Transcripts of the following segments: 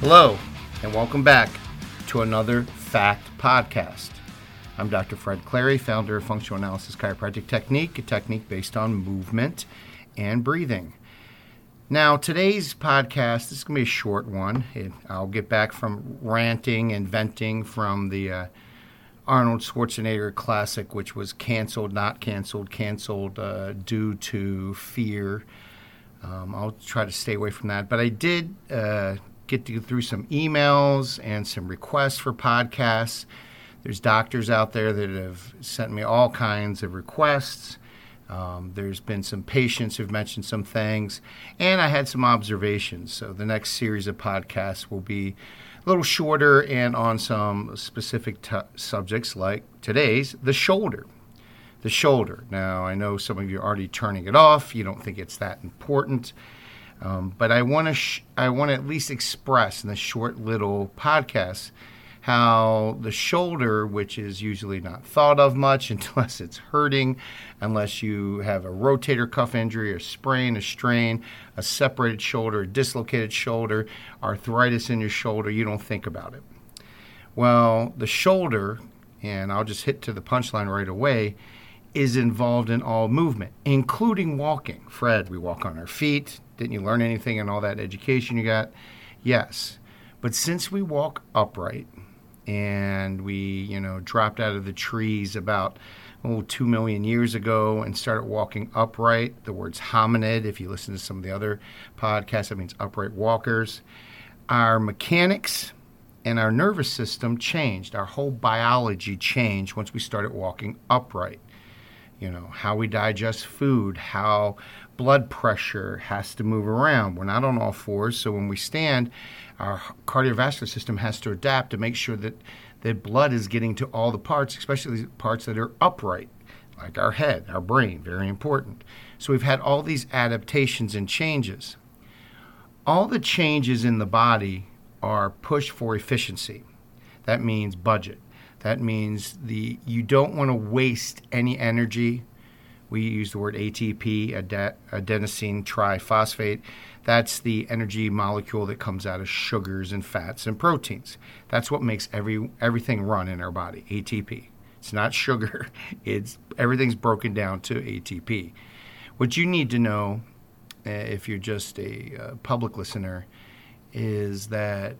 Hello, and welcome back to another Fact Podcast. I'm Dr. Fred Clary, founder of Functional Analysis Chiropractic Technique, a technique based on movement and breathing. Now, today's podcast is going to be a short one. It, I'll get back from ranting and venting from the uh, Arnold Schwarzenegger classic, which was canceled, not canceled, canceled uh, due to fear. Um, I'll try to stay away from that. But I did uh, get to through some emails and some requests for podcasts. There's doctors out there that have sent me all kinds of requests. Um, there's been some patients who've mentioned some things, and I had some observations. So the next series of podcasts will be a little shorter and on some specific t- subjects like today's the shoulder. The shoulder. Now, I know some of you are already turning it off. You don't think it's that important. Um, but I want to sh- I want to at least express in this short little podcast how the shoulder, which is usually not thought of much unless it's hurting, unless you have a rotator cuff injury, a sprain, a strain, a separated shoulder, a dislocated shoulder, arthritis in your shoulder, you don't think about it. Well, the shoulder, and I'll just hit to the punchline right away, is involved in all movement, including walking. Fred, we walk on our feet, didn't you learn anything in all that education you got? Yes. But since we walk upright and we, you know, dropped out of the trees about oh, two million years ago and started walking upright, the word's hominid. If you listen to some of the other podcasts, that means upright walkers. Our mechanics and our nervous system changed. Our whole biology changed once we started walking upright. You know, how we digest food, how blood pressure has to move around. We're not on all fours, so when we stand, our cardiovascular system has to adapt to make sure that the blood is getting to all the parts, especially the parts that are upright, like our head, our brain, very important. So we've had all these adaptations and changes. All the changes in the body are push for efficiency. That means budget. That means the you don't want to waste any energy we use the word ATP, adenosine triphosphate. That's the energy molecule that comes out of sugars and fats and proteins. That's what makes every everything run in our body. ATP. It's not sugar. It's everything's broken down to ATP. What you need to know, uh, if you're just a uh, public listener, is that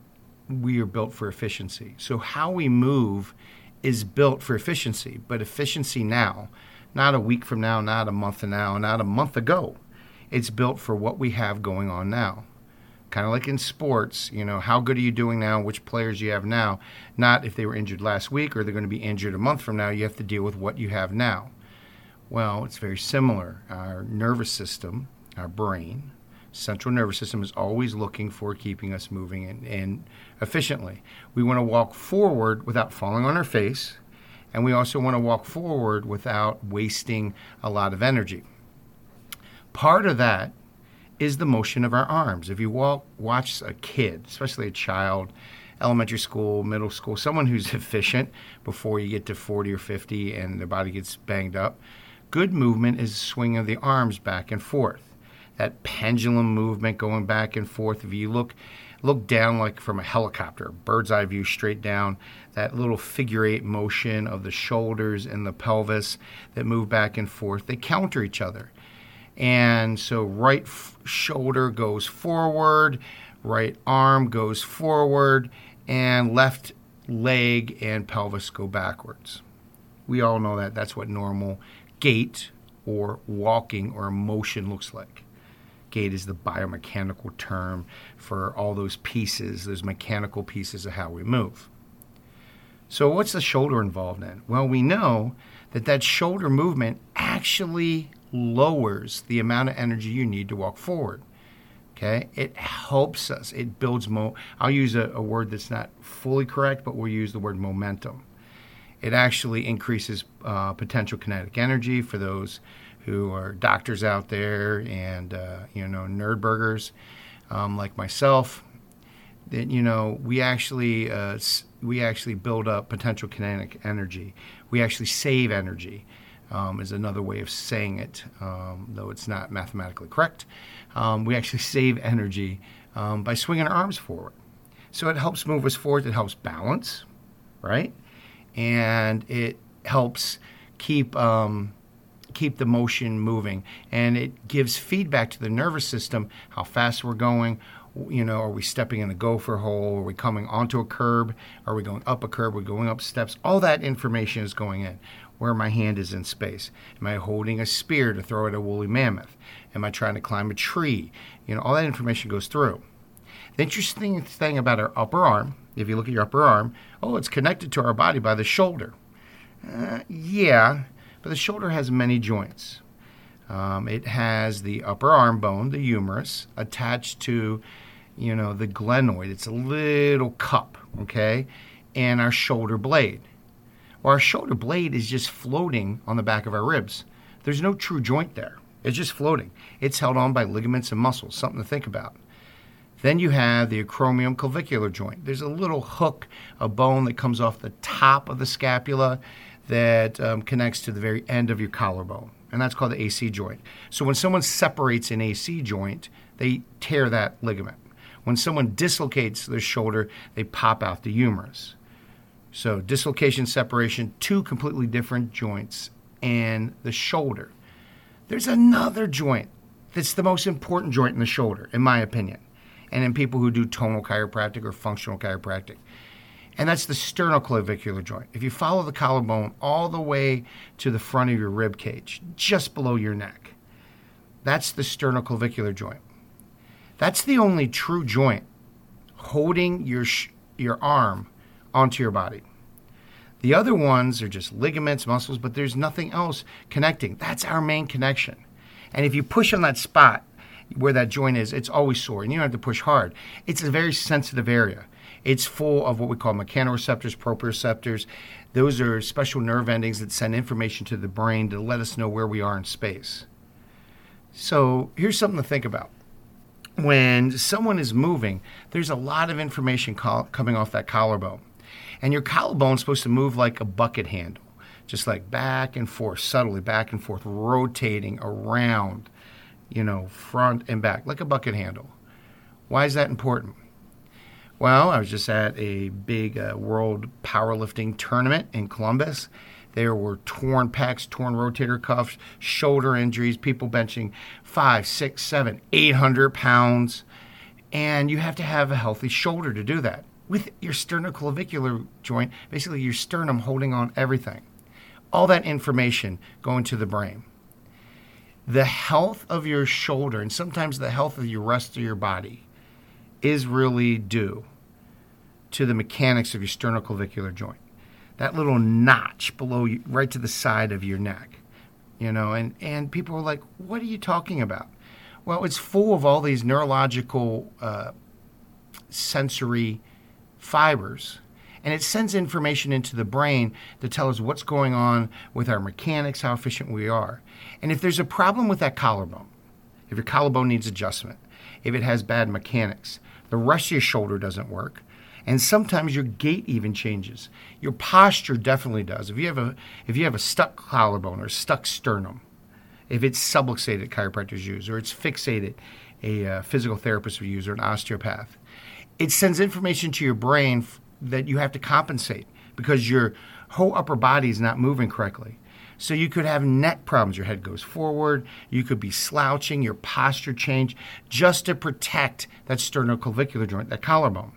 we are built for efficiency. So how we move is built for efficiency, but efficiency now not a week from now, not a month from now, not a month ago. It's built for what we have going on now. Kind of like in sports, you know, how good are you doing now? Which players you have now? Not if they were injured last week or they're going to be injured a month from now. You have to deal with what you have now. Well, it's very similar. Our nervous system, our brain, central nervous system is always looking for keeping us moving and, and efficiently. We want to walk forward without falling on our face and we also want to walk forward without wasting a lot of energy. Part of that is the motion of our arms. If you walk, watch a kid, especially a child, elementary school, middle school, someone who's efficient before you get to 40 or 50 and their body gets banged up, good movement is swing of the arms back and forth. That pendulum movement going back and forth. If you look look down like from a helicopter, bird's eye view straight down, that little figure eight motion of the shoulders and the pelvis that move back and forth, they counter each other. And so right f- shoulder goes forward, right arm goes forward, and left leg and pelvis go backwards. We all know that. That's what normal gait or walking or motion looks like. Gait is the biomechanical term for all those pieces, those mechanical pieces of how we move. So, what's the shoulder involved in? Well, we know that that shoulder movement actually lowers the amount of energy you need to walk forward. Okay, it helps us. It builds mo. I'll use a, a word that's not fully correct, but we'll use the word momentum. It actually increases uh, potential kinetic energy for those who are doctors out there and uh, you know nerdburgers um, like myself that you know we actually uh, we actually build up potential kinetic energy we actually save energy um, is another way of saying it um, though it's not mathematically correct um, we actually save energy um, by swinging our arms forward So it helps move us forward. It helps balance, right? And it helps keep um, keep the motion moving, and it gives feedback to the nervous system how fast we're going. You know, are we stepping in a gopher hole? Are we coming onto a curb? Are we going up a curb? Are we going up steps? All that information is going in. Where my hand is in space. Am I holding a spear to throw at a woolly mammoth? Am I trying to climb a tree? You know, all that information goes through. The interesting thing about our upper arm, if you look at your upper arm, oh, it's connected to our body by the shoulder. Uh, yeah, but the shoulder has many joints. Um, it has the upper arm bone, the humerus, attached to, you know, the glenoid. It's a little cup, okay, and our shoulder blade. Well, our shoulder blade is just floating on the back of our ribs. There's no true joint there. It's just floating. It's held on by ligaments and muscles, something to think about. Then you have the acromion clavicular joint. There's a little hook, a bone that comes off the top of the scapula that um, connects to the very end of your collarbone, and that's called the AC joint. So when someone separates an AC joint, they tear that ligament. When someone dislocates their shoulder, they pop out the humerus. So dislocation, separation, two completely different joints, and the shoulder. There's another joint that's the most important joint in the shoulder, in my opinion, and in people who do tonal chiropractic or functional chiropractic and that's the sternoclavicular joint. If you follow the collarbone all the way to the front of your rib cage, just below your neck, that's the sternoclavicular joint. That's the only true joint holding your sh- your arm onto your body. The other ones are just ligaments, muscles, but there's nothing else connecting. That's our main connection. And if you push on that spot where that joint is, it's always sore, and you don't have to push hard. It's a very sensitive area. It's full of what we call mechanoreceptors, proprioceptors. Those are special nerve endings that send information to the brain to let us know where we are in space. So here's something to think about. When someone is moving, there's a lot of information coming off that collarbone. And your collarbone is supposed to move like a bucket handle, just like back and forth, subtly back and forth, rotating around, you know, front and back, like a bucket handle. Why is that important? Well, I was just at a big uh, world powerlifting tournament in Columbus. There were torn pecs, torn rotator cuffs, shoulder injuries, people benching five, six, seven, eight hundred pounds. And you have to have a healthy shoulder to do that. With your sternoclavicular joint, basically your sternum holding on everything. All that information going to the brain. The health of your shoulder and sometimes the health of the rest of your body is really due to the mechanics of your sternoclavicular joint. That little notch below you, right to the side of your neck. You know, and, and people are like, what are you talking about? Well, it's full of all these neurological uh, sensory fibers and it sends information into the brain to tell us what's going on with our mechanics, how efficient we are. And if there's a problem with that collarbone, if your collarbone needs adjustment, if it has bad mechanics, the rest of your shoulder doesn't work, and sometimes your gait even changes. Your posture definitely does. If you have a if you have a stuck collarbone or stuck sternum, if it's subluxated, chiropractors use, or it's fixated, a uh, physical therapist will use, or an osteopath, it sends information to your brain that you have to compensate because your whole upper body is not moving correctly. So you could have neck problems. Your head goes forward. You could be slouching. Your posture change just to protect that sternoclavicular joint, that collarbone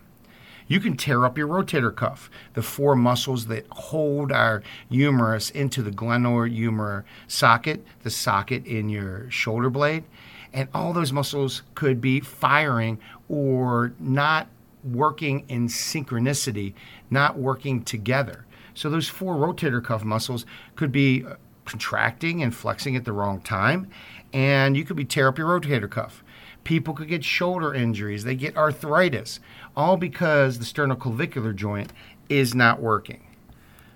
you can tear up your rotator cuff, the four muscles that hold our humerus into the glenoid glenohumeral socket, the socket in your shoulder blade. And all those muscles could be firing or not working in synchronicity, not working together. So those four rotator cuff muscles could be uh, contracting and flexing at the wrong time, and you could be tear up your rotator cuff. People could get shoulder injuries, they get arthritis, all because the sternoclavicular joint is not working.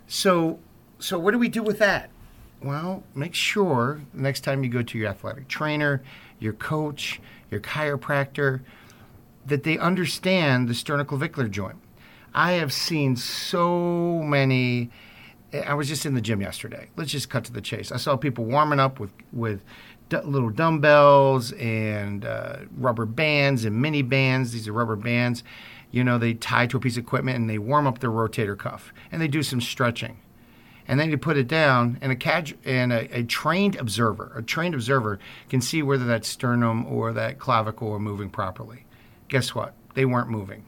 So, so what do we do with that? Well, make sure next time you go to your athletic trainer, your coach, your chiropractor, that they understand the sternoclavicular joint. I have seen so many. I was just in the gym yesterday. Let's just cut to the chase. I saw people warming up with with d- little dumbbells and uh, rubber bands and mini bands. These are rubber bands. You know, they tie to a piece of equipment and they warm up their rotator cuff and they do some stretching. And then you put it down, and a cad- and a, a trained observer, a trained observer can see whether that sternum or that clavicle are moving properly. Guess what? They weren't moving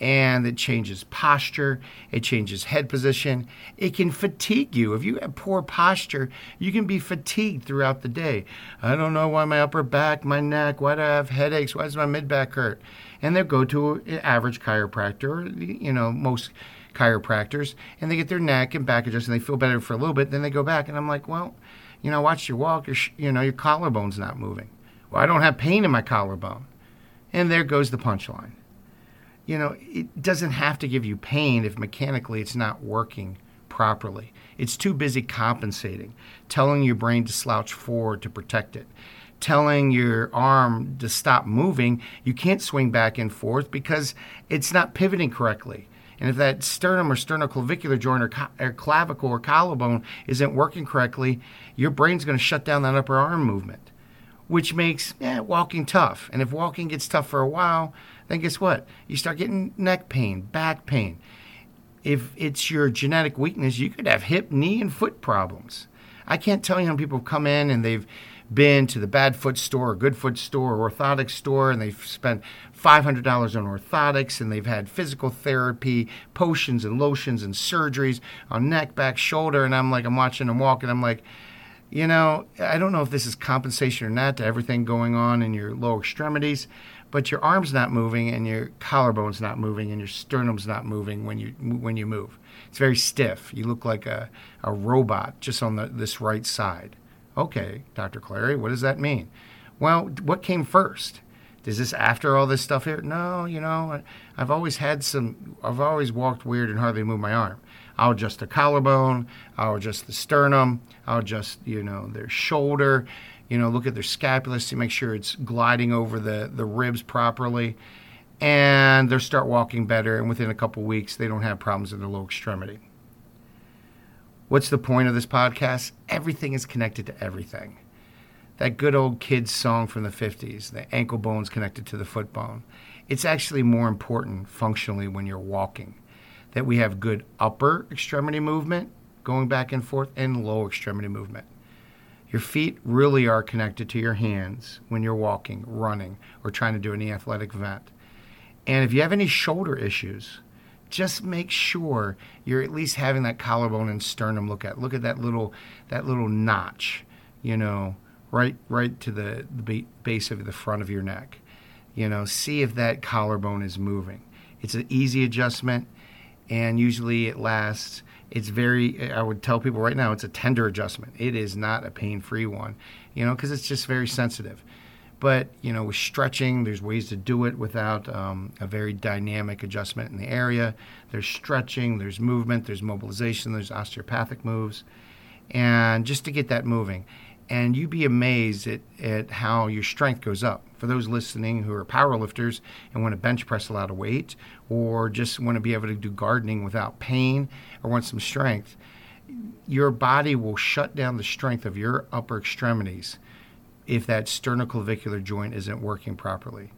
and it changes posture, it changes head position. It can fatigue you. If you have poor posture, you can be fatigued throughout the day. I don't know why my upper back, my neck, why do I have headaches? Why does my mid back hurt? And they'll go to an average chiropractor, you know, most chiropractors, and they get their neck and back adjusted and they feel better for a little bit. Then they go back, and I'm like, well, you know, watch your walk, your, you know, your collarbone's not moving. Well, I don't have pain in my collarbone. And there goes the punchline you know, it doesn't have to give you pain if mechanically it's not working properly. It's too busy compensating, telling your brain to slouch forward to protect it, telling your arm to stop moving. You can't swing back and forth because it's not pivoting correctly. And if that sternum or sternoclavicular joint or, or clavicle or collarbone isn't working correctly, your brain's going to shut down that upper arm movement, which makes eh, walking tough. And if walking gets tough for a while, then guess what? You start getting neck pain, back pain. If it's your genetic weakness, you could have hip, knee, and foot problems. I can't tell you how many people come in and they've been to the bad foot store or good foot store or orthotic store and they've spent $500 on orthotics and they've had physical therapy, potions and lotions and surgeries on neck, back, shoulder. And I'm like, I'm watching them walk and I'm like, you know, I don't know if this is compensation or not to everything going on in your lower extremities, but your arm's not moving and your collarbone's not moving and your sternum's not moving when you when you move. It's very stiff. You look like a, a robot just on the, this right side. Okay, Dr. Clary, what does that mean? Well, what came first? Is this after all this stuff here? No, you know, I've always had some, I've always walked weird and hardly moved my arm. I'll adjust the collarbone, I'll adjust the sternum, I'll adjust, you know, their shoulder, you know, look at their scapula, to make sure it's gliding over the, the ribs properly. And they'll start walking better, and within a couple weeks, they don't have problems in their lower extremity. What's the point of this podcast? Everything is connected to everything. That good old kids song from the 50s, the ankle bone's connected to the foot bone. It's actually more important functionally when you're walking that we have good upper extremity movement going back and forth and lower extremity movement. Your feet really are connected to your hands when you're walking, running, or trying to do any athletic event. And if you have any shoulder issues, just make sure you're at least having that collarbone and sternum look at. Look at that little that little notch, you know, right right to the, the base of the front of your neck. You know, see if that collarbone is moving. It's an easy adjustment, and usually it lasts it's very i would tell people right now it's a tender adjustment. It is not a pain-free one you know because it's just very sensitive. But you know with stretching there's ways to do it without um, a very dynamic adjustment in the area. There's stretching there's movement there's mobilization there's osteopathic moves. And just to get that moving and you'd be amazed at, at how your strength goes up. For those listening who are powerlifters and want to bench press a lot of weight, or just want to be able to do gardening without pain, or want some strength, your body will shut down the strength of your upper extremities if that sternoclavicular joint isn't working properly.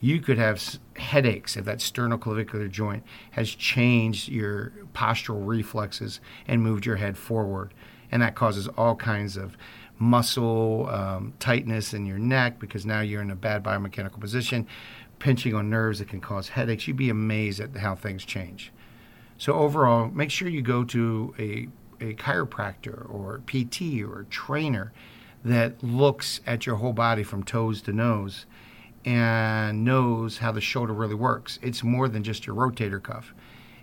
You could have headaches if that sternoclavicular joint has changed your postural reflexes and moved your head forward. And that causes all kinds of muscle um, tightness in your neck because now you're in a bad biomechanical position, pinching on nerves that can cause headaches. You'd be amazed at how things change. So, overall, make sure you go to a, a chiropractor or PT or trainer that looks at your whole body from toes to nose and knows how the shoulder really works. It's more than just your rotator cuff.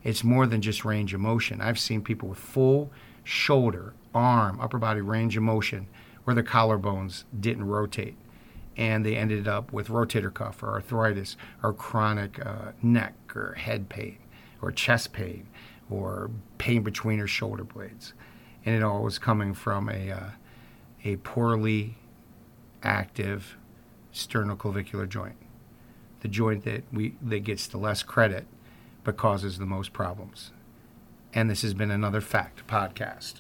It's more than just range of motion. I've seen people with full shoulder, arm, upper body range of motion where the collarbones didn't rotate. And they ended up with rotator cuff or arthritis or chronic uh, neck or head pain or chest pain or pain between her shoulder blades. And it all was coming from a, uh, a poorly active sternoclavicular joint, the joint that, we, that gets the less credit but causes the most problems. And this has been another Fact podcast.